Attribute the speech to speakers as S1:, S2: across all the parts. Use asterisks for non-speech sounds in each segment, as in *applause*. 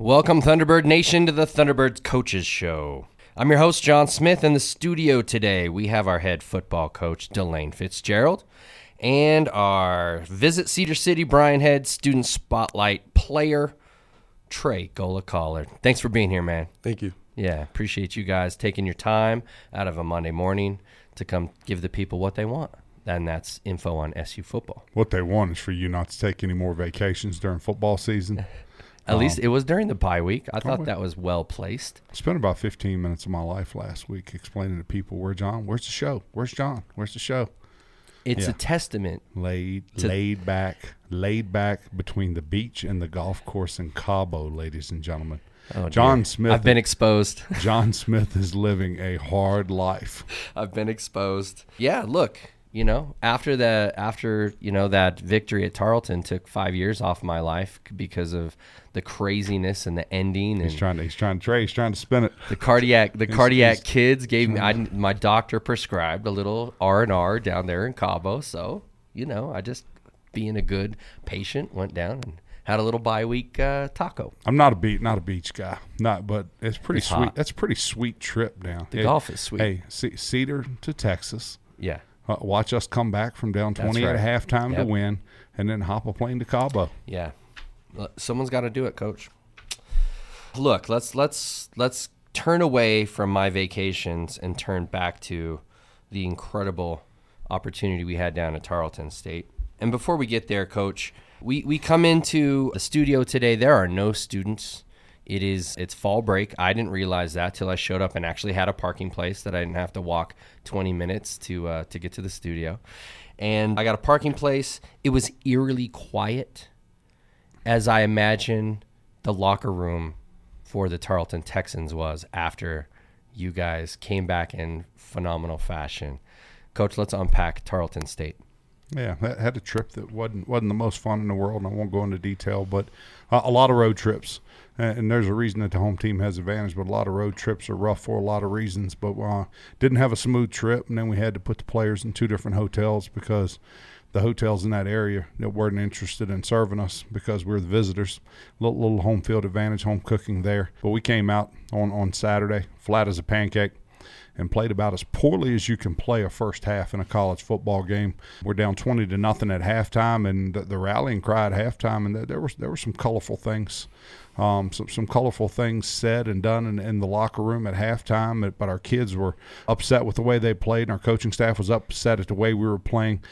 S1: Welcome, Thunderbird Nation, to the Thunderbirds Coaches Show. I'm your host, Jon Smith. In the studio today, we have our head football coach, DeLane Fitzgerald, and our Visit Cedar City Brian Head student spotlight player, Tre Gola-Callard. Thanks for being here, man.
S2: Thank you.
S1: Yeah, appreciate you guys taking your time out of a Monday morning to come give the people what they want. And that's info on SU football.
S2: What they want is for you not to take any more vacations during football season. *laughs*
S1: At least um, it was during the bye week. I thought that was well placed.
S2: I spent about 15 minutes of my life last week explaining to people where Jon, where's the show? Where's Jon? Where's the show?
S1: It's
S2: Yeah.
S1: a testament.
S2: Laid,
S1: To-
S2: laid back, laid back between the beach and the golf course in Cabo, ladies and gentlemen.
S1: Oh,
S2: John
S1: dear.
S2: Smith.
S1: I've been exposed.
S2: Jon Smith is living a hard life. *laughs*
S1: I've been exposed. Yeah, look, you know, after the after you know that victory at Tarleton took five years off my life because of the craziness and the ending and
S2: He's trying to, he's trying to trade, he's trying to spin it.
S1: the cardiac the cardiac
S2: he's-
S1: kids gave me I, my doctor prescribed a little R and R down there in Cabo. So you know, I just being a good patient went down and had a little bye week uh, taco.
S2: I'm not a beach, not a beach guy, not, but it's pretty
S1: It's
S2: sweet.
S1: hot.
S2: That's a pretty sweet trip down.
S1: The golf is sweet.
S2: Hey, Ce- Cedar to Texas.
S1: Yeah.
S2: Uh, watch us come back from down
S1: That's
S2: 20
S1: right.
S2: at halftime to win, and then hop a plane to Cabo.
S1: Yeah. Someone's got to do it, coach. Look, let's let's let's turn away from my vacations and turn back to the incredible opportunity we had down at Tarleton State. And before we get there, coach, we we come into the studio today. There are no students. It is it's fall break. I didn't realize that till I showed up and actually had a parking place that I didn't have to walk 20 minutes to uh, to get to the studio. And I got a parking place. It was eerily quiet as I imagine the locker room for the Tarleton Texans was after you guys came back in phenomenal fashion. Coach, let's unpack Tarleton State.
S2: Yeah, that had a trip that wasn't wasn't the most fun in the world, and I won't go into detail, but uh, a lot of road trips. And there's a reason that the home team has advantage, but a lot of road trips are rough for a lot of reasons. But uh, didn't have a smooth trip, and then we had to put the players in two different hotels because the hotels in that area that weren't interested in serving us because we are the visitors. Little, little home field advantage, home cooking there. But we came out on on Saturday, flat as a pancake and played about as poorly as you can play a first half in a college football game. We're down twenty to nothing at halftime, and the, the rallying cry at halftime, and there, there was there were some colorful things, um, some some colorful things said and done in, in the locker room at halftime. But our kids were upset with the way they played, and our coaching staff was upset at the way we were playing.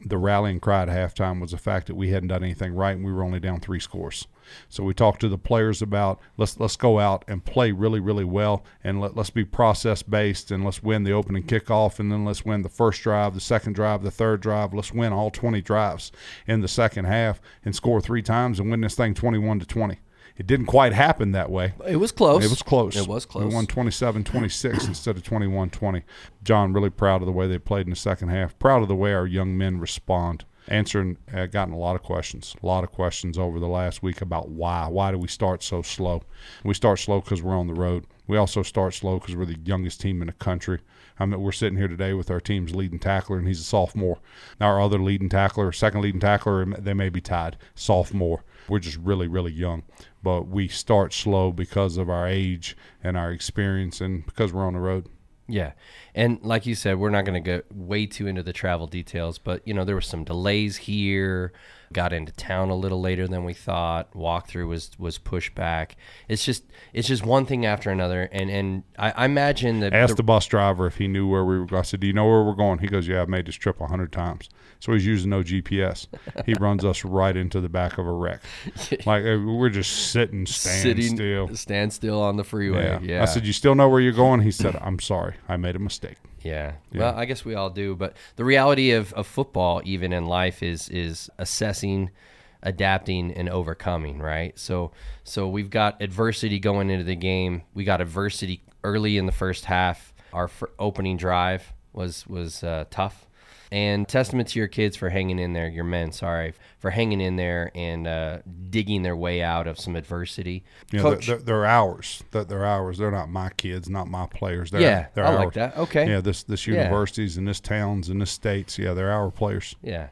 S2: The rallying cry at halftime was the fact that we hadn't done anything right, and we were only down three scores. So we talked to the players about let's let's go out and play really really well and let, let's be process based and let's win the opening kickoff and then let's win the first drive, the second drive, the third drive. Let's win all 20 drives in the second half and score three times and win this thing 21 to 20. It didn't quite happen that way.
S1: It was close.
S2: It was close.
S1: It was close.
S2: We won 27-26 instead of 21-20. Jon, really proud of the way they played in the second half. Proud of the way our young men respond. Answering, uh, gotten a lot of questions, a lot of questions over the last week about why. Why do we start so slow? We start slow because we're on the road. We also start slow because we're the youngest team in the country. I mean, we're sitting here today with our team's leading tackler, and he's a sophomore. Our other leading tackler, second leading tackler, they may be tied, sophomore. We're just really, really young. But we start slow because of our age and our experience and because we're on the road.
S1: Yeah. And like you said, we're not going to go way too into the travel details, but you know, there were some delays here. Got into town a little later than we thought. Walkthrough was was pushed back. It's just it's just one thing after another. And and I, I imagine that
S2: Asked
S1: the-
S2: the bus driver if he knew where we were going. I said, Do you know where we're going? He goes, Yeah, I've made this trip a hundred times. So he's using no GPS. he *laughs* runs us right into the back of a wreck. *laughs* Like uh, we're just sitting, stand
S1: sitting
S2: still.
S1: stand still on the freeway.
S2: Yeah.
S1: Yeah.
S2: I said, You still know where you're going? He said, I'm sorry. I made a mistake.
S1: Yeah. Well, I guess we all do, but the reality of, of football, even in life, is is assessing, adapting, and overcoming. Right. So so we've got adversity going into the game. We got adversity early in the first half. Our opening drive was was uh, tough. And testament to your kids for hanging in there, your men, sorry, for hanging in there and uh, digging their way out of some adversity.
S2: You know,
S1: Coach,
S2: they're, they're, they're ours. They're, they're ours. They're not my kids, not my players. They're,
S1: Yeah,
S2: they're
S1: I like
S2: ours.
S1: that. Okay.
S2: Yeah, this this
S1: Yeah.
S2: universities and this towns and this states. Yeah, they're our players.
S1: Yeah.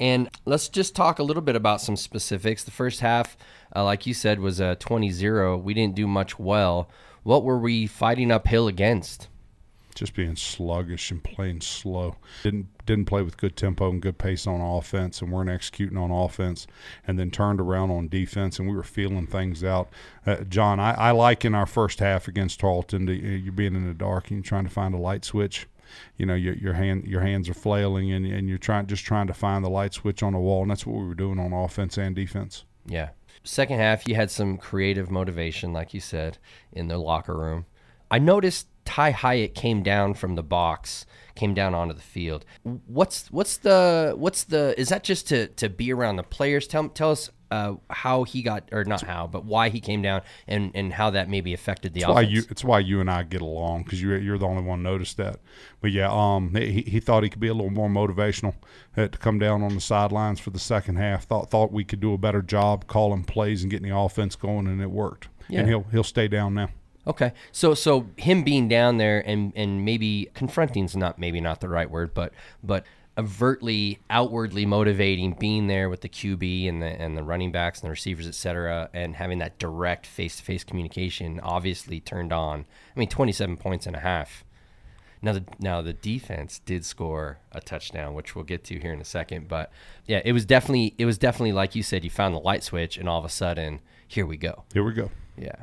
S1: And let's just talk a little bit about some specifics. The first half, uh, like you said, was a 20 0. We didn't do much well. What were we fighting uphill against?
S2: just being sluggish and playing slow. Didn't didn't play with good tempo and good pace on offense, and weren't executing on offense. And then turned around on defense, and we were feeling things out. Uh, Jon, I, I like in our first half against Tarleton, to, you being in the dark and trying to find a light switch. You know, your your hand your hands are flailing, and and you're trying just trying to find the light switch on the wall, and that's what we were doing on offense and defense.
S1: Yeah. Second half, you had some creative motivation, like you said, in the locker room. I noticed Ty Hyatt came down from the box, came down onto the field. What's what's the what's the is that just to to be around the players? Tell tell us uh, how he got or not how, but why he came down and and how that maybe affected the
S2: it's
S1: offense.
S2: Why you, it's why you and I get along because you're you're the only one noticed that. But yeah, um, he he thought he could be a little more motivational uh, to come down on the sidelines for the second half. Thought thought we could do a better job calling plays and getting the offense going, and it worked.
S1: Yeah.
S2: And he'll he'll stay down now.
S1: Okay, so so him being down there and and maybe confronting is not maybe not the right word, but but overtly outwardly motivating being there with the QB and the and the running backs and the receivers, et cetera, and having that direct face to face communication obviously turned on. I mean, twenty seven points and a half. Now the now the defense did score a touchdown, which we'll get to here in a second. But yeah, it was definitely it was definitely like you said, you found the light switch, and all of a sudden, here we go.
S2: Here we go.
S1: Yeah.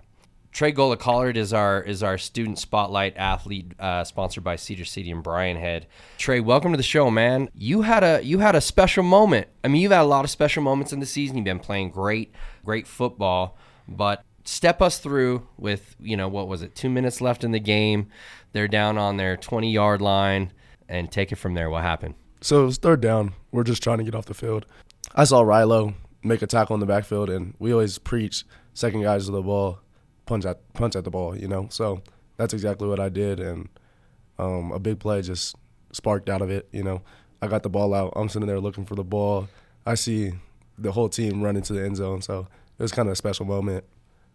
S1: Tre Gola-Callard is our is our student spotlight athlete, uh, sponsored by Cedar City and Brian Head. Tre, welcome to the show, man. You had a you had a special moment. I mean, you've had a lot of special moments in the season. You've been playing great, great football. But step us through with you know what was it? Two minutes left in the game. They're down on their twenty yard line, and take it from there. What happened?
S3: So it was third down. We're just trying to get off the field. I saw Rilo make a tackle in the backfield, and we always preach second guys to the ball punch at punch at the ball, you know. So that's exactly what I did, and um, a big play just sparked out of it. You know, I got the ball out. I'm sitting there looking for the ball. I see the whole team run into the end zone, so it was kind of a special moment.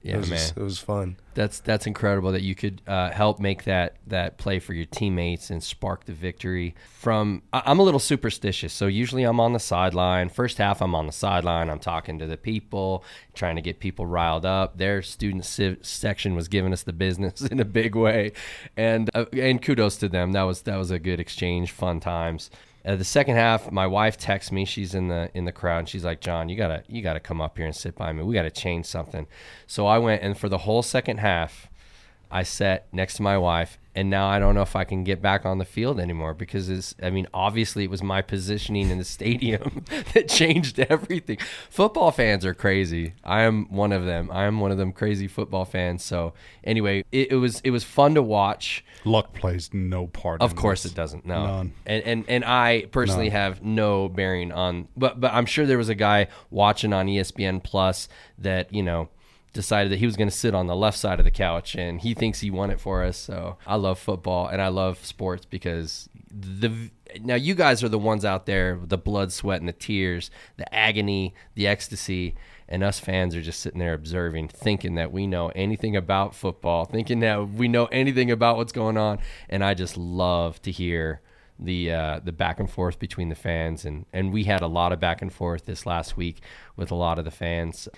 S1: Yeah,
S3: it was
S1: man,
S3: just, it was fun.
S1: That's that's incredible that you could uh, help make that that play for your teammates and spark the victory. From I- I'm a little superstitious, so usually I'm on the sideline. First half, I'm on the sideline. I'm talking to the people, trying to get people riled up. Their student civ- section was giving us the business *laughs* in a big way, and uh, and kudos to them. That was that was a good exchange, fun times. Uh, the second half, my wife texts me. She's in the in the crowd, and she's like, "Jon, you gotta you gotta come up here and sit by me. We gotta change something." So I went, and for the whole second half, I sat next to my wife, and now I don't know if I can get back on the field anymore because it's. I mean, obviously, it was my positioning in the *laughs* stadium *laughs* that changed everything. Football fans are crazy. I am one of them. I am one of them crazy football fans. So anyway, it, it was it was fun to watch.
S2: Luck plays no part.
S1: Of course
S2: this.
S1: it doesn't. No.
S2: None.
S1: And and and I personally
S2: None.
S1: have no bearing on but but I'm sure there was a guy watching on ESPN Plus that, you know, decided that he was going to sit on the left side of the couch and he thinks he won it for us. So, I love football and I love sports because the now you guys are the ones out there with the blood, sweat and the tears, the agony, the ecstasy and us fans are just sitting there observing, thinking that we know anything about football, thinking that we know anything about what's going on. And I just love to hear the uh, the back and forth between the fans, and and we had a lot of back and forth this last week with a lot of the fans.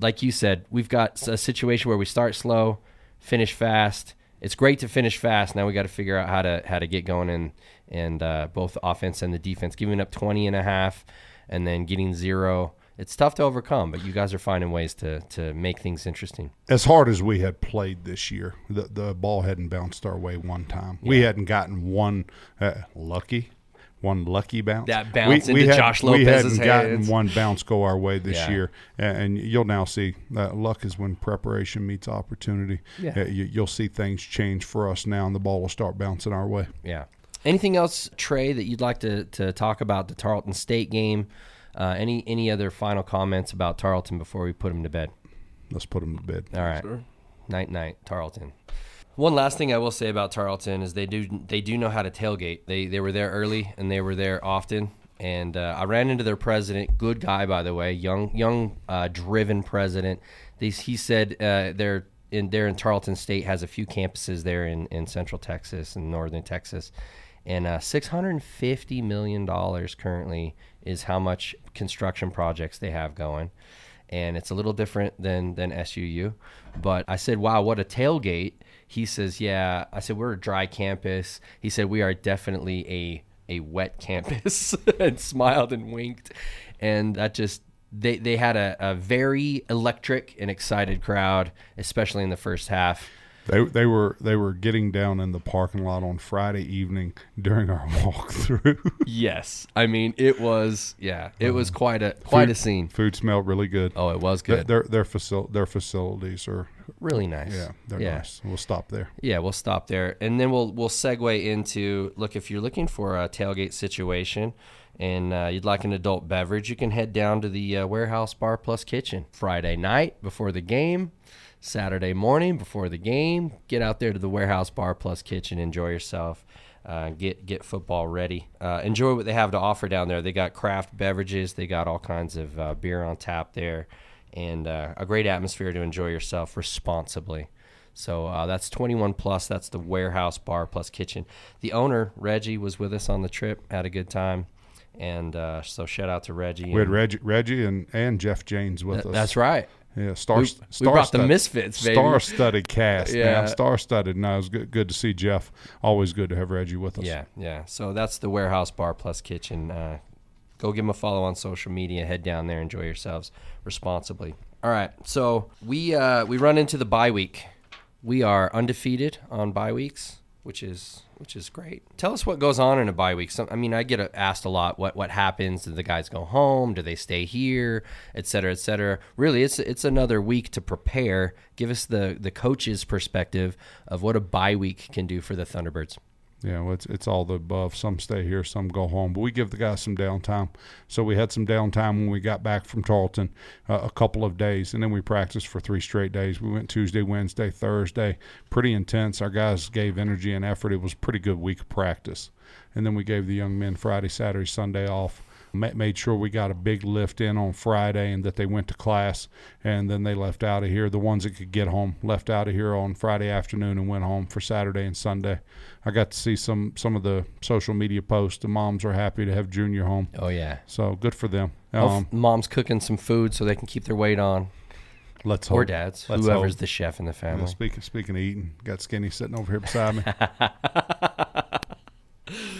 S1: Like you said, we've got a situation where we start slow, finish fast. It's great to finish fast. Now we got to figure out how to how to get going and and uh, both the offense and the defense, giving up 20 and a half and then getting zero it's tough to overcome, but you guys are finding ways to to make things interesting.
S2: as hard as we had played this year, the the ball hadn't bounced our way one time. We hadn't gotten one uh, lucky, one lucky bounce.
S1: That bounce into
S2: hadn't-
S1: Josh
S2: We
S1: Lopez's
S2: hadn't gotten one bounce go our way this
S1: Yeah.
S2: year, and, and you'll now see that luck is when preparation meets opportunity.
S1: Yeah.
S2: Uh, you, you'll see things change for us now, and the ball will start bouncing our way.
S1: Yeah. Anything else, Tre, that you'd like to, to talk about the Tarleton State game? Uh, any any other final comments about Tarleton before we put them to bed?
S2: Let's put them to bed.
S1: All right.
S3: Sure.
S1: Night night, Tarleton. One last thing I will say about Tarleton is they do they do know how to tailgate. They they were there early and they were there often. And uh, I ran into their president, good guy by the way, young young uh, driven president. He said uh, they're in there in Tarleton State has a few campuses there in, in Central Texas and Northern Texas, and uh, 650 million dollars currently is how much construction projects they have going, and it's a little different than than SUU. But I said, "Wow, what a tailgate!" He says, "Yeah." I said, "We're a dry campus." He said, "We are definitely a a wet campus," *laughs* and smiled and winked, and that just they they had a, a very electric and excited crowd, especially in the first half.
S2: They they were they were getting down in the parking lot on Friday evening during our *laughs* walkthrough.
S1: Yes, I mean it was yeah, it was uh-huh. quite a quite a scene.
S2: Food smelled really good.
S1: Oh, it was
S2: Their
S1: good,
S2: their their, facil- their facilities are
S1: really nice.
S2: yeah they're
S1: yeah.
S2: nice. We'll stop there.
S1: Yeah, we'll stop there, and then we'll we'll segue into look if you're looking for a tailgate situation, and uh, you'd like an adult beverage, you can head down to the uh, Warehouse Bar Plus Kitchen Friday night before the game, Saturday morning before the game. Get out there to the Warehouse Bar Plus Kitchen, enjoy yourself. Uh, get get football ready. Uh, enjoy what they have to offer down there. They got craft beverages. They got all kinds of uh, beer on tap there, and uh, a great atmosphere to enjoy yourself responsibly. So uh, that's 21 plus. That's the warehouse bar plus kitchen. The owner Reggie was with us on the trip. Had a good time, and uh, so shout out to Reggie.
S2: We had Reggie, Reggie and, and Jeff James with us.
S1: that's right.
S2: Yeah, star,
S1: We, we
S2: star
S1: brought the
S2: stud-
S1: misfits, baby.
S2: Star-studded *laughs* cast,
S1: Yeah.
S2: Star-studded. No, it was good, good to see Jeff. Always good to have Reggie with us.
S1: Yeah, yeah. So that's the warehouse bar plus kitchen. Uh, go give them a follow on social media. Head down there, enjoy yourselves responsibly. All right. So we uh, we run into the bye week. We are undefeated on bye weeks, which is which is great. Tell us what goes on in a bye week. Some, I mean, I get asked a lot what what happens. Do the guys go home? Do they stay here? Et cetera, et cetera. Really, it's it's another week to prepare. Give us the the coach's perspective of what a bye week can do for the Thunderbirds.
S2: Yeah, well, it's it's all the above. Some stay here, some go home. But we give the guys some downtime. So we had some downtime when we got back from Tarleton, uh, a couple of days, and then we practiced for three straight days. We went Tuesday, Wednesday, Thursday. Pretty intense. Our guys gave energy and effort. It was pretty good week of practice. And then we gave the young men Friday, Saturday, Sunday off. Ma- Made sure we got a big lift in on Friday and that they went to class, and then they left out of here. The ones that could get home left out of here on Friday afternoon and went home for Saturday and Sunday. I got to see some some of the social media posts. The moms are happy to have Junior home,
S1: Oh yeah.
S2: so good for them. Um,
S1: mom's cooking some food so they can keep their weight on,
S2: let's hope.
S1: or dads,
S2: Let's
S1: whoever's
S2: hope.
S1: the chef in the
S2: Yeah,
S1: family.
S2: speaking speaking of eating, got Skinny sitting over here beside me. *laughs*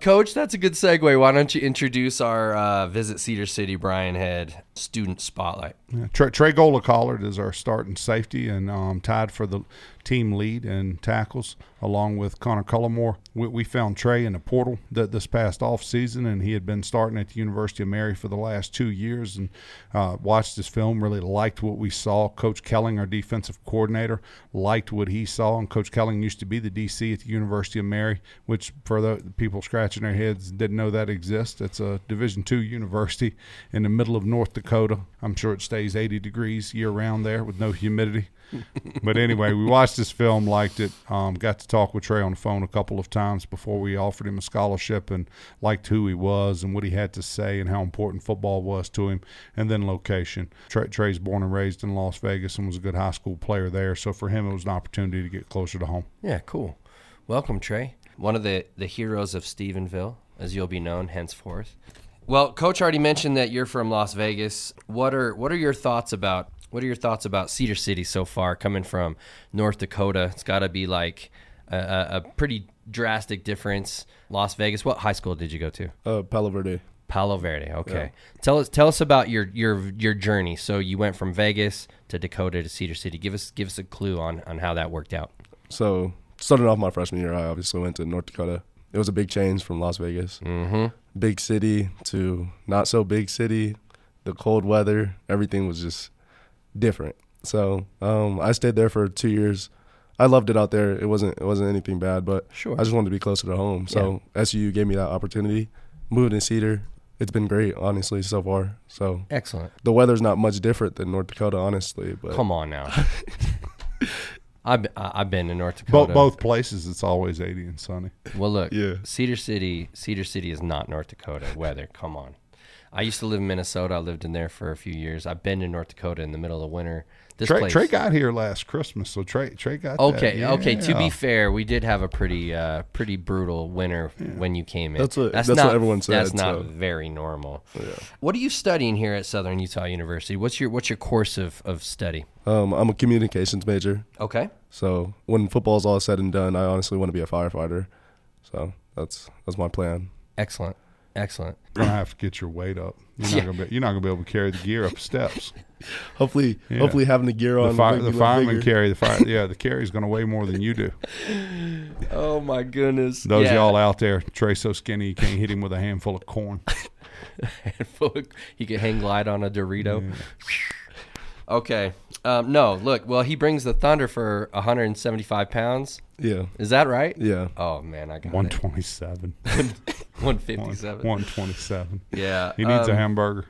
S1: Coach, that's a good segue. Why don't you introduce our uh, Visit Cedar City Brian Head student spotlight?
S2: Yeah, Tre, Trey Gola Collard is our starting safety and um, tied for the team lead in tackles, along with Connor Cullimore. We, we found Tre in the portal th- this past off season, and he had been starting at the University of Mary for the last two years. And uh, watched his film, really liked what we saw. Coach Kelling, our defensive coordinator, liked what he saw. And Coach Kelling used to be the DC at the University of Mary, which for the people scratching their heads didn't know that exists. It's a Division two university in the middle of North Dakota. I'm sure it stays 80 degrees year round there with no humidity. *laughs* but anyway, we watched this film, liked it, um, got to talk with Tre on the phone a couple of times before we offered him a scholarship and liked who he was and what he had to say and how important football was to him. And then location. Tre, Tre's born and raised in Las Vegas and was a good high school player there. So for him, it was an opportunity to get closer to home.
S1: Yeah, cool. Welcome, Tre. One of the, the heroes of Stephenville, as you'll be known henceforth. Well, Coach already mentioned that you're from Las Vegas. What are what are your thoughts about what are your thoughts about Cedar City so far? Coming from North Dakota, it's got to be like a, a, pretty drastic difference. Las Vegas. What high school did you go to?
S3: Uh, Palo Verde.
S1: Palo Verde. Okay. Tell us tell us about your your your journey. So you went from Vegas to Dakota to Cedar City. Give us give us a clue on on how that worked out.
S3: So starting off my freshman year, I obviously went to North Dakota. It was a big change from Las Vegas,
S1: Mm-hmm.
S3: big city to not so big city. The cold weather, everything was just different. So um, I stayed there for two years. I loved it out there. It wasn't it wasn't anything bad, but
S1: Sure.
S3: I just wanted to be closer to home. So SU gave me that opportunity. Moved in Cedar. It's been great, honestly, so far. So
S1: Excellent.
S3: the weather's not much different than North Dakota, honestly. But
S1: Come on now. *laughs* I've been, I- I've been to North
S2: Both
S1: Dakota.
S2: both places, it's always 80 and sunny.
S1: Well, look,
S3: Yeah.
S1: Cedar City, Cedar City is not North Dakota weather. Come on. I used to live in Minnesota. I lived in there for a few years. I've been in North Dakota in the middle of winter. This
S2: Tre,
S1: place.
S2: Tre got here last Christmas, so Tre Tre got that.
S1: Okay, okay. To be fair, we did have a pretty, uh, pretty brutal winter when you came in.
S3: That's what- that's what
S1: not,
S3: everyone said,
S1: That's not
S3: so.
S1: very normal. What are you studying here at Southern Utah University? What's your What's your course of, of study?
S3: Um, I'm a communications major,
S1: Okay.
S3: so when football's all said and done, I honestly want to be a firefighter. So that's that's my plan.
S1: Excellent. Excellent.
S2: You're gonna have to get your weight up. You're
S1: Yeah.
S2: not gonna be. You're not gonna be able to carry the gear up steps. *laughs*
S3: Hopefully,
S2: Yeah.
S3: hopefully having the gear on.
S2: The, fire, the
S3: make me look
S2: fireman carry the fire. Yeah, *laughs* the carry's gonna weigh more than you do. *laughs*
S1: Oh my goodness.
S2: Those
S1: Yeah.
S2: y'all out there, Tre's so skinny you can't hit him with a handful of corn.
S1: he could hang glide on a Dorito. Okay. Um, no, look. Well, he brings the Thunder for 175 pounds.
S3: Yeah,
S1: Is that right?
S3: yeah.
S1: Oh man, I got
S2: 127. *laughs*
S1: 157.
S2: One twenty-seven.
S1: Yeah.
S2: He needs a
S1: um,
S2: hamburger.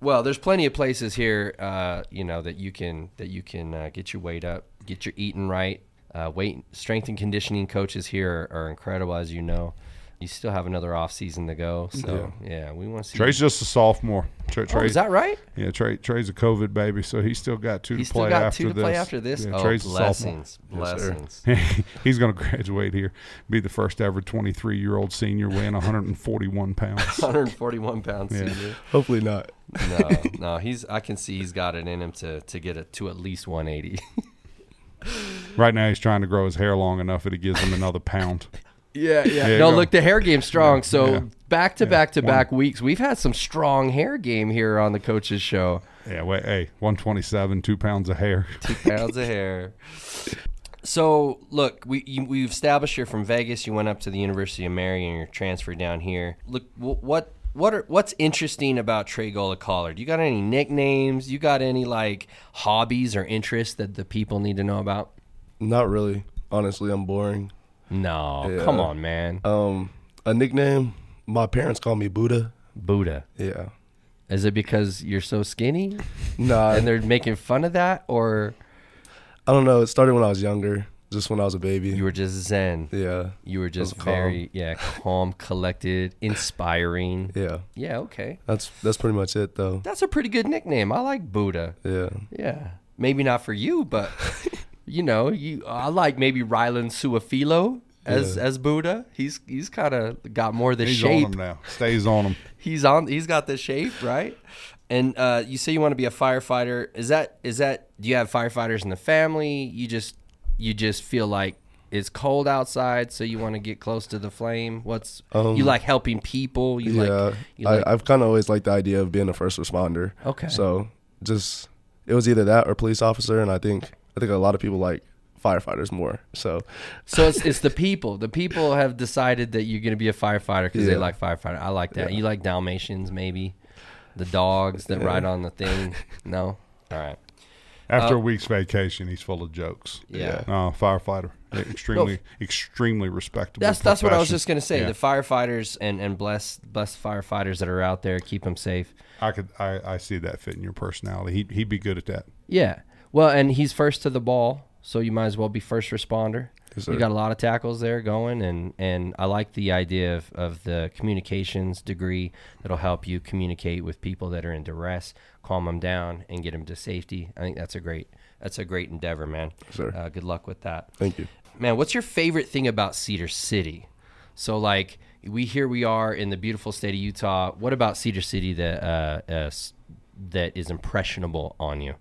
S1: Well, there's plenty of places here, uh, you know, that you can that you can uh, get your weight up, get your eating right. Uh, weight strength and conditioning coaches here are, are incredible, as you know. You still have another off season to go, so yeah, we want to see.
S2: Tre's just a sophomore. Tre,
S1: oh, is that right?
S2: yeah, Tre, Tre's a COVID baby, so he's still got two
S1: He's
S2: to play
S1: still got
S2: after
S1: two to
S2: this.
S1: play after this.
S2: Yeah,
S1: oh,
S2: Tre's a sophomore.
S1: blessings, blessings. *laughs*
S2: He's going to graduate here, be the first ever 23 year old senior weighing 141 *laughs* pounds.
S1: 141 pounds
S2: Yeah.
S1: senior.
S3: Hopefully not.
S1: No, no, he's. I can see he's got it in him to to get it to at least 180. *laughs*
S2: Right now, he's trying to grow his hair long enough that it gives him another pound.
S1: Yeah, yeah.
S2: you
S1: no,
S2: go.
S1: look, the hair game's strong. So
S2: yeah.
S1: back to
S2: Yeah.
S1: back to
S2: One-
S1: back weeks, we've had some strong hair game here on the coaches show.
S2: Yeah, wait, hey, 127, two pounds of hair. *laughs*
S1: Two pounds of hair. So look, we you, we've established you're from Vegas. You went up to the University of Mary and you're transferred down here. Look, wh- what what are what's interesting about Tre Gola-Callard? You got any nicknames? You got any like hobbies or interests that the people need to know about?
S3: Not really. Honestly, I'm boring.
S1: No,
S3: Yeah.
S1: come on, man.
S3: Um, a nickname. My parents call me Buddha.
S1: Buddha.
S3: Yeah.
S1: Is it because you're so skinny
S3: Nah,
S1: and they're making fun of that, or
S3: I don't know. It started when I was younger, just when I was a baby.
S1: you were just zen?
S3: yeah,
S1: You were just
S3: calm.
S1: very yeah, calm, collected, inspiring.
S3: yeah.
S1: Yeah, okay.
S3: That's that's pretty much it, though.
S1: That's a pretty good nickname. I like Buddha.
S3: Yeah.
S1: Yeah. Maybe not for you, but *laughs* you know, you I like maybe Rylan Suafilo as
S3: Yeah.
S1: as Buddha. He's he's kind of got more of the
S2: He's
S1: shape.
S2: on him now. Stays on him. *laughs*
S1: He's on he's got the shape, right? And uh, you say you want to be a firefighter. Is that is that do you have firefighters in the family? You just you just feel like it's cold outside, so you want to get close to the flame. What's you
S3: Um,
S1: like helping people? You
S3: yeah.
S1: like you
S3: I,
S1: like
S3: I've kind of always liked the idea of being a first responder.
S1: Okay.
S3: So just it was either that or police officer, and I think I think a lot of people like firefighters more. So
S1: So it's, it's the people. The people have decided that you're going to be a firefighter because they like firefighter. I like that.
S3: Yeah.
S1: You like Dalmatians, maybe the dogs that
S3: Yeah.
S1: ride on the thing. *laughs* No, all right.
S2: After
S1: Uh,
S2: a week's vacation, he's full of jokes.
S1: Yeah.
S2: Uh, firefighter. *laughs* Extremely, extremely respectable.
S1: That's that's what I was just going to say.
S2: Yeah.
S1: The firefighters and and bless bless firefighters that are out there. Keep them safe.
S2: I could, I, I see that fitting your personality. He, he'd be good at that.
S1: Yeah. Well, and he's first to the ball, so you might as well be first responder.
S3: Yes,
S1: you got a lot of tackles there going, and and I like the idea of, of the communications degree that'll help you communicate with people that are in duress, calm them down, and get them to safety. I think that's a great that's a great endeavor, man.
S3: sir.
S1: Uh, good luck with that,
S3: thank you.
S1: man. What's your favorite thing about Cedar City? So like we here we are in the beautiful state of Utah. What about Cedar City that uh, uh, that is impressionable on you?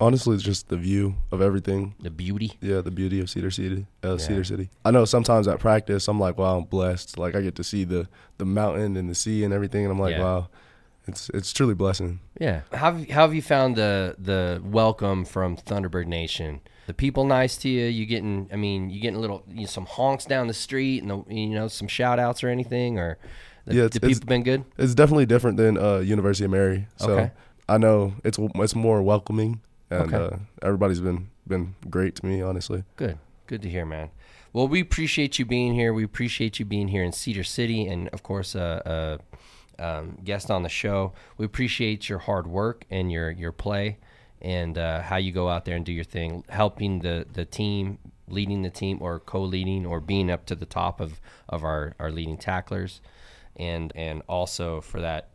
S3: Honestly, it's just the view of everything.
S1: The beauty.
S3: Yeah, the beauty of Cedar City. Uh,
S1: Yeah.
S3: Cedar City. I know sometimes at practice, I'm like, wow, I'm blessed. Like I get to see the the mountain and the sea and everything, and I'm like,
S1: Yeah.
S3: wow, it's it's truly blessing.
S1: Yeah. How have, how have you found the the welcome from Thunderbird Nation? The people nice to you? You getting? I mean, you getting a little you know, some honks down the street and the, you know some shout outs or anything? Or the,
S3: Yeah,
S1: the people
S3: it's-
S1: been good?
S3: It's definitely different than uh, University of Mary. So
S1: Okay.
S3: I know it's it's more welcoming, and
S1: Okay.
S3: uh, everybody's been been great to me, honestly.
S1: Good. Good to hear, man. Well, we appreciate you being here. We appreciate you being here in Cedar City, and of course, uh, uh, um, guest on the show. We appreciate your hard work and your your play, and uh, how you go out there and do your thing, helping the the team, leading the team, or co-leading, or being up to the top of of our our leading tacklers, and and also for that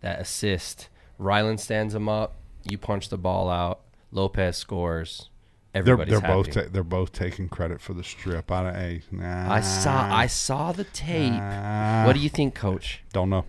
S1: that assist. Ryland stands him up. You punch the ball out. Lopez scores.
S2: They're they're
S1: happy.
S2: both ta- they're both taking credit for the strip. I. Hey, nah,
S1: I saw I saw the tape.
S2: nah.
S1: What do you think, Coach?
S2: Don't know.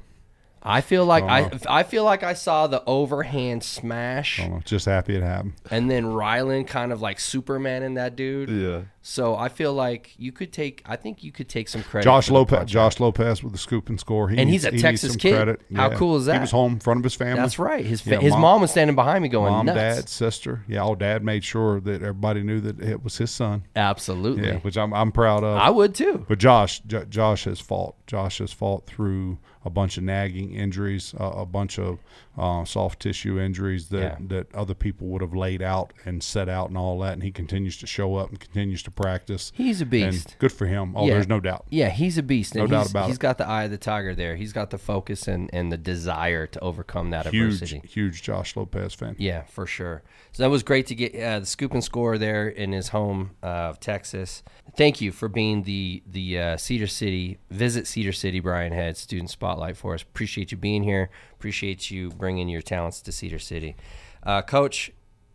S1: I feel like
S2: Don't
S1: I. I feel like I saw the overhand smash,
S2: know. Just happy it happened.
S1: and then Ryland kind of like Superman in that dude.
S3: Yeah.
S1: So I feel like you could take. I think you could take some credit.
S2: Josh Lopez. Josh Lopez with the scoop and score. He
S1: And
S2: needs-
S1: he's a
S2: he
S1: Texas kid.
S2: Credit.
S1: How cool is that?
S2: He was home in front of his family.
S1: That's right. His fa-
S2: Yeah,
S1: his
S2: mom-
S1: mom, was standing behind me going
S2: Mom,
S1: nuts.
S2: dad, sister. Yeah, all dad made sure that everybody knew that it was his son.
S1: Absolutely.
S2: Yeah, which I'm I'm proud of.
S1: I would too.
S2: But Josh, J- Josh has fought. Josh has fought through a bunch of nagging injuries, uh, a bunch of uh, soft tissue injuries that,
S1: Yeah.
S2: that other people would have laid out and set out and all that. And he continues to show up and continues to practice.
S1: He's a beast.
S2: And good for him. Oh,
S1: Yeah.
S2: there's no doubt.
S1: Yeah, he's a beast.
S2: No
S1: and
S2: doubt
S1: he's,
S2: about
S1: He's
S2: it.
S1: got the eye of the tiger there. He's got the focus and, and the desire to overcome that
S2: Huge,
S1: adversity.
S2: huge Josh Lopez fan.
S1: Yeah, for sure. So that was great to get uh, the scoop and score there in his home uh, of Texas. Thank you for being the the uh, Cedar City visit Cedar City Brian Head student spotlight for us. Appreciate you being here. Appreciate you bringing your talents to Cedar City, uh, Coach.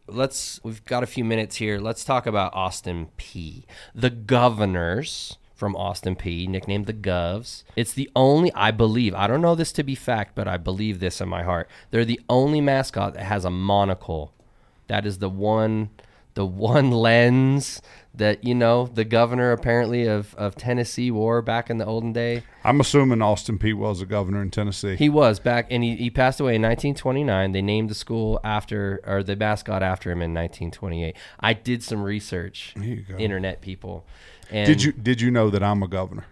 S1: Let's we've got a few minutes here. Let's talk about Austin Peay. The Governors from Austin Peay, nicknamed the Govs. It's the only, I believe, I don't know this to be fact, but I believe this in my heart. They're the only mascot that has a monocle. That is the one, the one lens that you know the governor apparently of, of Tennessee wore back in the olden day.
S2: I'm assuming Austin Peay was a governor in Tennessee.
S1: He was back, and he, he passed away in 1929. They named the school after, or the mascot after him in 1928. I did some research,
S2: There you go.
S1: internet people. And
S2: did you did you know that I'm a governor?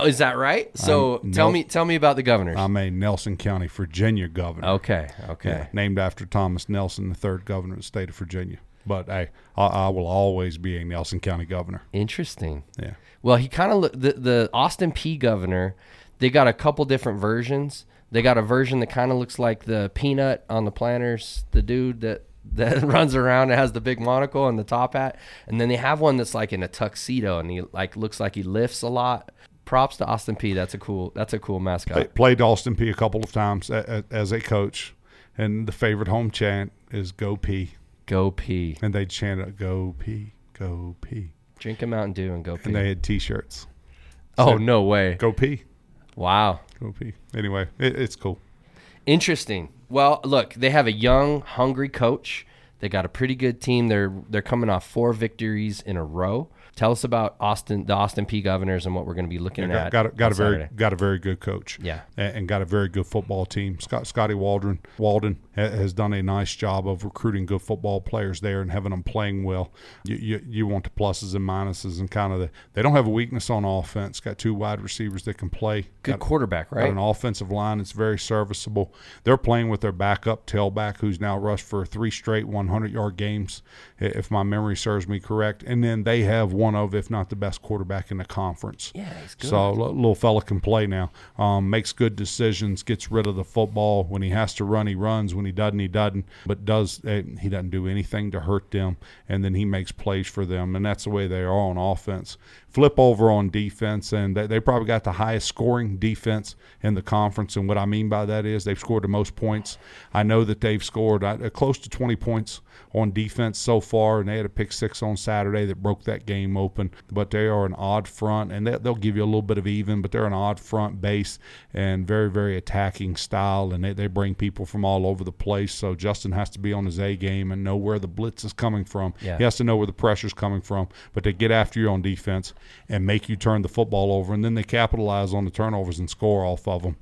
S1: Oh, is that right? So
S2: I'm-
S1: tell
S2: nope.
S1: me, tell me about the governors.
S2: I'm a Nelson County, Virginia governor.
S1: okay, okay.
S2: Yeah, named after Thomas Nelson, the third governor of the state of Virginia. But hey, I, I will always be a Nelson County governor.
S1: Interesting.
S2: Yeah.
S1: Well, he kind of look the the Austin Peay governor. They got a couple different versions. They got a version that kind of looks like the peanut on the planters, the dude that *laughs* that runs around and has the big monocle and the top hat, and then they have one that's like in a tuxedo and he like looks like he lifts a lot. Props to Austin Peay. That's a cool. That's a cool mascot.
S2: Play- Played Austin Peay a couple of times as a coach, and the favorite home chant is "Go Peay,"
S1: Go pee.
S2: and they chant "Go pee, Go pee."
S1: Drink a Mountain Dew and go pee.
S2: and they had T-shirts.
S1: oh no way!
S2: Go pee.
S1: Wow.
S2: Go pee. Anyway, it, it's cool.
S1: Interesting. Well, look, they have a young, hungry coach. They got a pretty good team. They're they're coming off four victories in a row. Tell us about Austin, the Austin Peay Governors, and what we're going to be looking
S2: got,
S1: at.
S2: got, a, got a very
S1: Saturday.
S2: got a very good coach.
S1: Yeah.
S2: and, and got a very good football team. Scott Scotty Waldron Walden ha- has done a nice job of recruiting good football players there and having them playing well. You you, you want the pluses and minuses and kind of the. They don't have a weakness on offense. Got two wide receivers that can play.
S1: good
S2: Got-
S1: quarterback,
S2: Got
S1: right?
S2: an offensive line that's very serviceable. They're playing with their backup tailback, who's now rushed for three straight 100-yard games, if my memory serves me correct. And then they have one of, if not the best quarterback in the conference.
S1: Yeah, he's good.
S2: So little fella can play now. Um, makes good decisions. Gets rid of the football when he has to run. He runs. When he doesn't, he doesn't. But does eh, he doesn't do anything to hurt them? And then he makes plays for them. And that's the way they are on offense. Flip over on defense, and they, they probably got the highest scoring defense in the conference. And what I mean by that is they've scored the most points. I know that they've scored uh, close to 20 points on defense so far, and they had a pick six on Saturday that broke that game open. But they are an odd front, and they, they'll give you a little bit of even, but they're an odd front base and very, very attacking style, and they, they bring people from all over the place. So Justin has to be on his A game and know where the blitz is coming from.
S1: Yeah.
S2: He has to know where the pressure's coming from, but they get after you on defense and make you turn the football over, and then they capitalize on the turnovers and score off of them.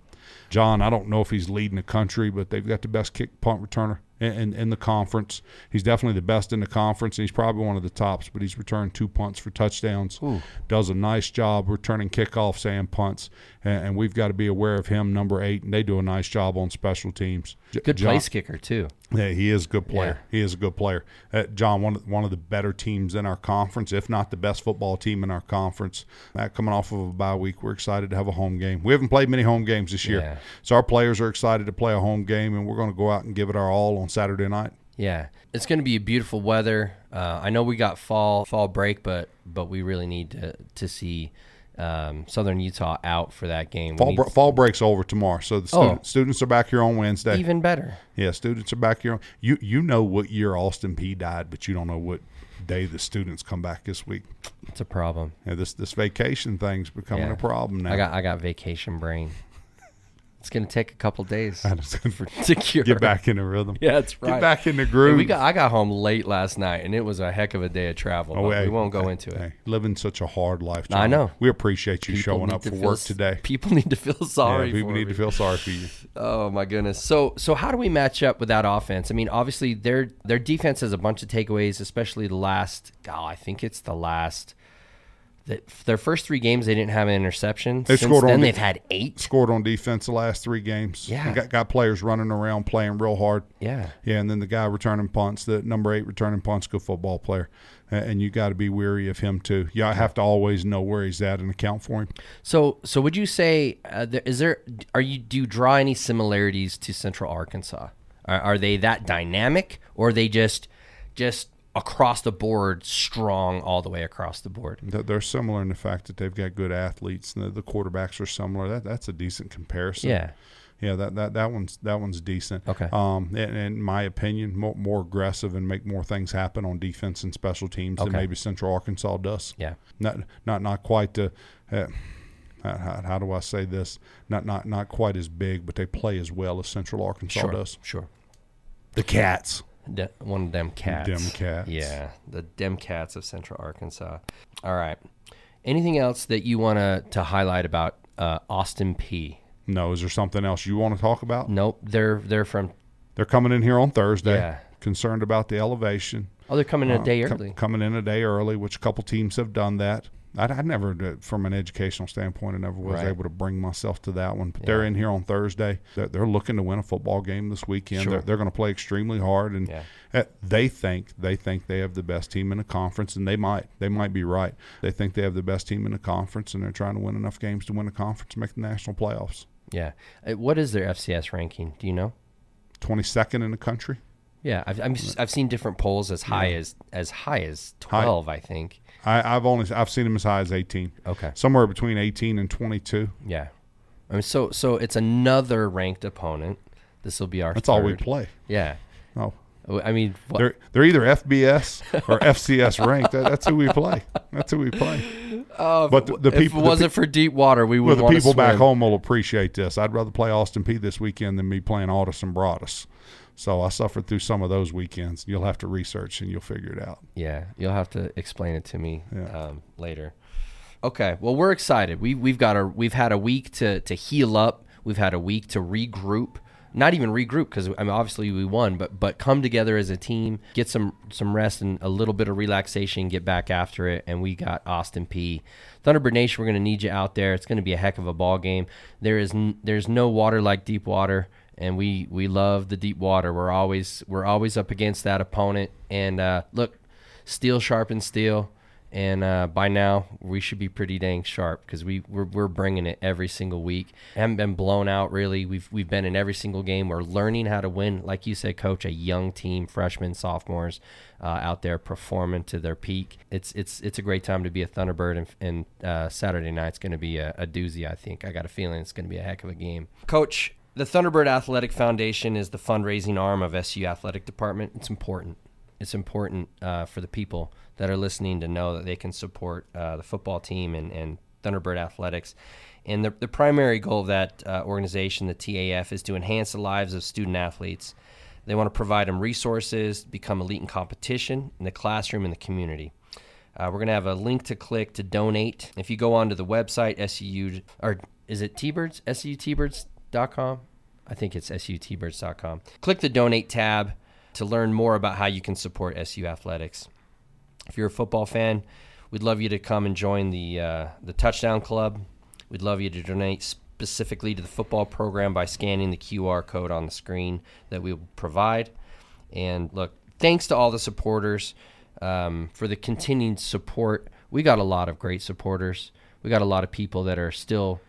S2: Jon, I don't know if he's leading the country, but they've got the best kick punt returner in, in, in the conference. He's definitely the best in the conference, and he's probably one of the tops. But he's returned two punts for touchdowns. Does a nice job returning kickoffs and punts, and, and we've got to be aware of him, number eight, and they do a nice job on special teams. J-
S1: good
S2: Jon-
S1: place kicker too.
S2: yeah, he is a good player.
S1: Yeah.
S2: He is a good player. Uh, Jon, one of, one of the better teams in our conference, if not the best football team in our conference. Uh, coming off of a bye week, we're excited to have a home game. We haven't played many home games this year,
S1: Yeah.
S2: so our players are excited to play a home game, and we're going to go out and give it our all on Saturday night.
S1: Yeah, it's going to be a beautiful weather. Uh, I know we got fall fall break, but but we really need to to see um, Southern Utah out for that game.
S2: Fall, br- fall breaks over tomorrow, so the student,
S1: Oh.
S2: students are back here on Wednesday.
S1: even better.
S2: yeah, students are back here. On, you you know what year Austin Peay died, but you don't know what day the students come back this week.
S1: It's a problem.
S2: Yeah, this this vacation thing's becoming
S1: Yeah.
S2: a problem now.
S1: I got I got vacation brain. It's gonna take a couple days *laughs*
S2: I just *laughs*
S1: for to cure.
S2: get back in the rhythm.
S1: Yeah, that's right.
S2: Get back in the
S1: Hey,
S2: groove.
S1: we got I got home late last night, and it was a heck of a day of travel.
S2: Oh, hey,
S1: we won't go
S2: hey,
S1: into it.
S2: living such a hard life.
S1: Jon.
S2: I
S1: know.
S2: We appreciate you
S1: People
S2: showing up for
S1: feel
S2: work today. *laughs*
S1: People need to feel sorry.
S2: yeah, people
S1: for
S2: need
S1: me.
S2: to feel sorry for you.
S1: Oh my goodness. So so how do we match up with that offense? I mean, obviously their their defense has a bunch of takeaways, especially the last. Oh, I think it's the last. The, their first three games, they didn't have an interception.
S2: They
S1: Since
S2: scored
S1: then,
S2: the-
S1: they've had eight.
S2: Scored on defense the last three games.
S1: Yeah.
S2: And got got players running around playing real hard.
S1: Yeah.
S2: Yeah, and then the guy returning punts, the number eight returning punts, good football player, and you got to be weary of him too. You have to always know where he's at and account for him.
S1: So so would you say uh, there, is there are you do you draw any similarities to Central Arkansas? Are, are they that dynamic, or are they just just across the board strong all the way across the board?
S2: They're similar in the fact that they've got good athletes, and the, the quarterbacks are similar. That that's a decent comparison.
S1: Yeah.
S2: Yeah, that, that, that one's that one's decent.
S1: Okay.
S2: Um, and, in my opinion, more, more aggressive and make more things happen on defense and special teams than maybe Central Arkansas does.
S1: Yeah.
S2: Not not not quite the. Uh, how, how- how do I say this? Not not not quite as big, but they play as well as Central Arkansas
S1: Sure.
S2: does.
S1: Sure.
S2: The Cats.
S1: De- one of them cats.
S2: Dem cats.
S1: Yeah, the dem cats of Central Arkansas. All right. Anything else that you want to to highlight about uh, Austin Peay?
S2: No, is there something else you want to talk about?
S1: Nope. They're they're from.
S2: They're coming in here on Thursday.
S1: Yeah.
S2: Concerned about the elevation.
S1: Oh, they're coming in a
S2: Uh,
S1: day early.
S2: coming in a day early, which a couple teams have done that. I, I never, did- from an educational standpoint, I never was
S1: Right.
S2: able to bring myself to that one. But they're in here on Thursday. They're, they're looking to win a football game this weekend.
S1: Sure.
S2: They're, they're going to play extremely hard, and
S1: Yeah.
S2: they think they think they have the best team in the conference, and they might they might be right. They think they have the best team in the conference, and they're trying to win enough games to win the conference, and make the national playoffs.
S1: Yeah. Uh, What is their FCS ranking? Do you know?
S2: Twenty second in the country.
S1: Yeah, I've I've, I've seen different polls as high as as high as twelve. I think.
S2: I, I've only I've seen them as high as eighteen.
S1: Okay.
S2: Somewhere between eighteen and twenty two.
S1: Yeah. I mean, so so it's another ranked opponent. This will be our.
S2: That's all we play.
S1: Yeah.
S2: Oh.
S1: I mean, what,
S2: They're they're either FBS or FCS ranked. That, that's who we play. That's who we play. *laughs* but the, the
S1: if
S2: people,
S1: it wasn't for deep water, we
S2: pe- well, the
S1: want
S2: people
S1: to
S2: back home will appreciate this. I'd rather play Austin Peay this weekend than me playing Aldous and Broadus. So I suffered through some of those weekends. You'll have to research and you'll figure it out.
S1: Yeah, you'll have to explain it to me
S2: Yeah.
S1: um, later. Okay, well we're excited. We we've got a we've had a week to to heal up. We've had a week to regroup. Not even regroup because I mean obviously we won, but but come together as a team, get some some rest and a little bit of relaxation, get back after it. And we got Austin Peay. Thunderbird Nation. We're going to need you out there. It's going to be a heck of a ball game. There is n- there's no water like deep water and we we love the deep water. We're always we're always up against that opponent. And uh, look, steel sharpens steel, and uh, by now we should be pretty dang sharp because we we're, we're bringing it every single week. Haven't been blown out really. We've we've been in every single game. We're learning how to win, like you said, coach. A young team, freshmen, sophomores. Uh, out there performing to their peak. It's it's it's a great time to be a Thunderbird, and, and uh, Saturday night's going to be a, a doozy. I think I got a feeling it's going to be a heck of a game. Coach, the Thunderbird Athletic Foundation is the fundraising arm of SU Athletic Department. It's important. It's important uh, for the people that are listening to know that they can support uh, the football team and, and Thunderbird Athletics. And the, the primary goal of that uh, organization, the TAF, is to enhance the lives of student athletes. They want to provide them resources, become elite in competition in the classroom and the community. Uh, we're going to have a link to click to donate. If you go onto the website, SU, or is it T-Birds? SUTBirds.com? I think it's SUTBirds.com. Click the donate tab to learn more about how you can support SU Athletics. If you're a football fan, we'd love you to come and join the uh, the Touchdown Club. We'd love you to donate specifically to the football program by scanning the QR code on the screen that we will provide. And look, thanks to all the supporters um, for the continued support. We got a lot of great supporters. We got a lot of people that are still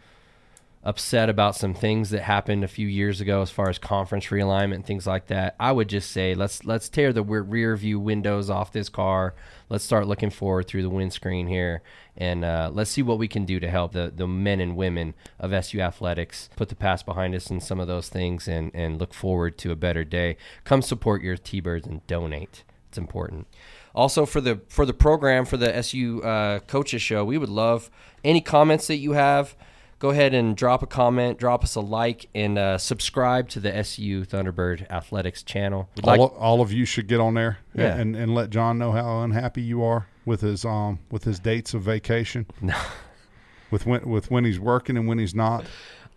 S1: upset about some things that happened a few years ago as far as conference realignment and things like that, I would just say let's let's tear the rear view windows off this car. Let's start looking forward through the windscreen here, and uh, let's see what we can do to help the, the men and women of SU athletics put the past behind us and some of those things, and and look forward to a better day. Come support your T-Birds and donate. It's important. Also for the for the program for the SU uh, coaches show, we would love any comments that you have go ahead and drop a comment, drop us a like, and uh, subscribe to the SU Thunderbird Athletics channel.
S2: Like, all, all, of you should get on there yeah. and, and let Jon know how unhappy you are with his um with his dates of vacation. *laughs* No. with when with when he's working and when he's not.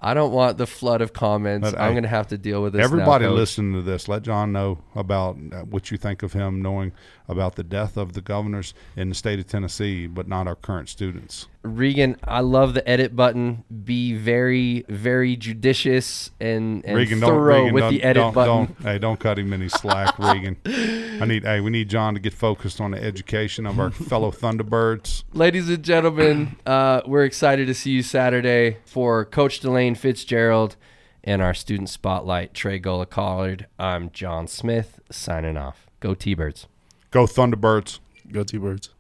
S1: I don't want the flood of comments. But I'm going to have to deal with this.
S2: Everybody
S1: now,
S2: listening to this, let Jon know about uh, what you think of him, knowing about the death of the governors in the state of Tennessee, but not our current students.
S1: Regan, I love the edit button. Be very, very judicious and, and Regan, thorough Regan, with the edit
S2: don't,
S1: button.
S2: Don't, hey, don't cut him any slack, *laughs* Regan. I need. Hey, we need Jon to get focused on the education of our fellow Thunderbirds.
S1: Ladies and gentlemen, uh, we're excited to see you Saturday for Coach DeLane Fitzgerald and our student spotlight, Tre Gola-Callard. I'm Jon Smith signing off. Go T-Birds.
S2: Go Thunderbirds.
S3: Go T-Birds.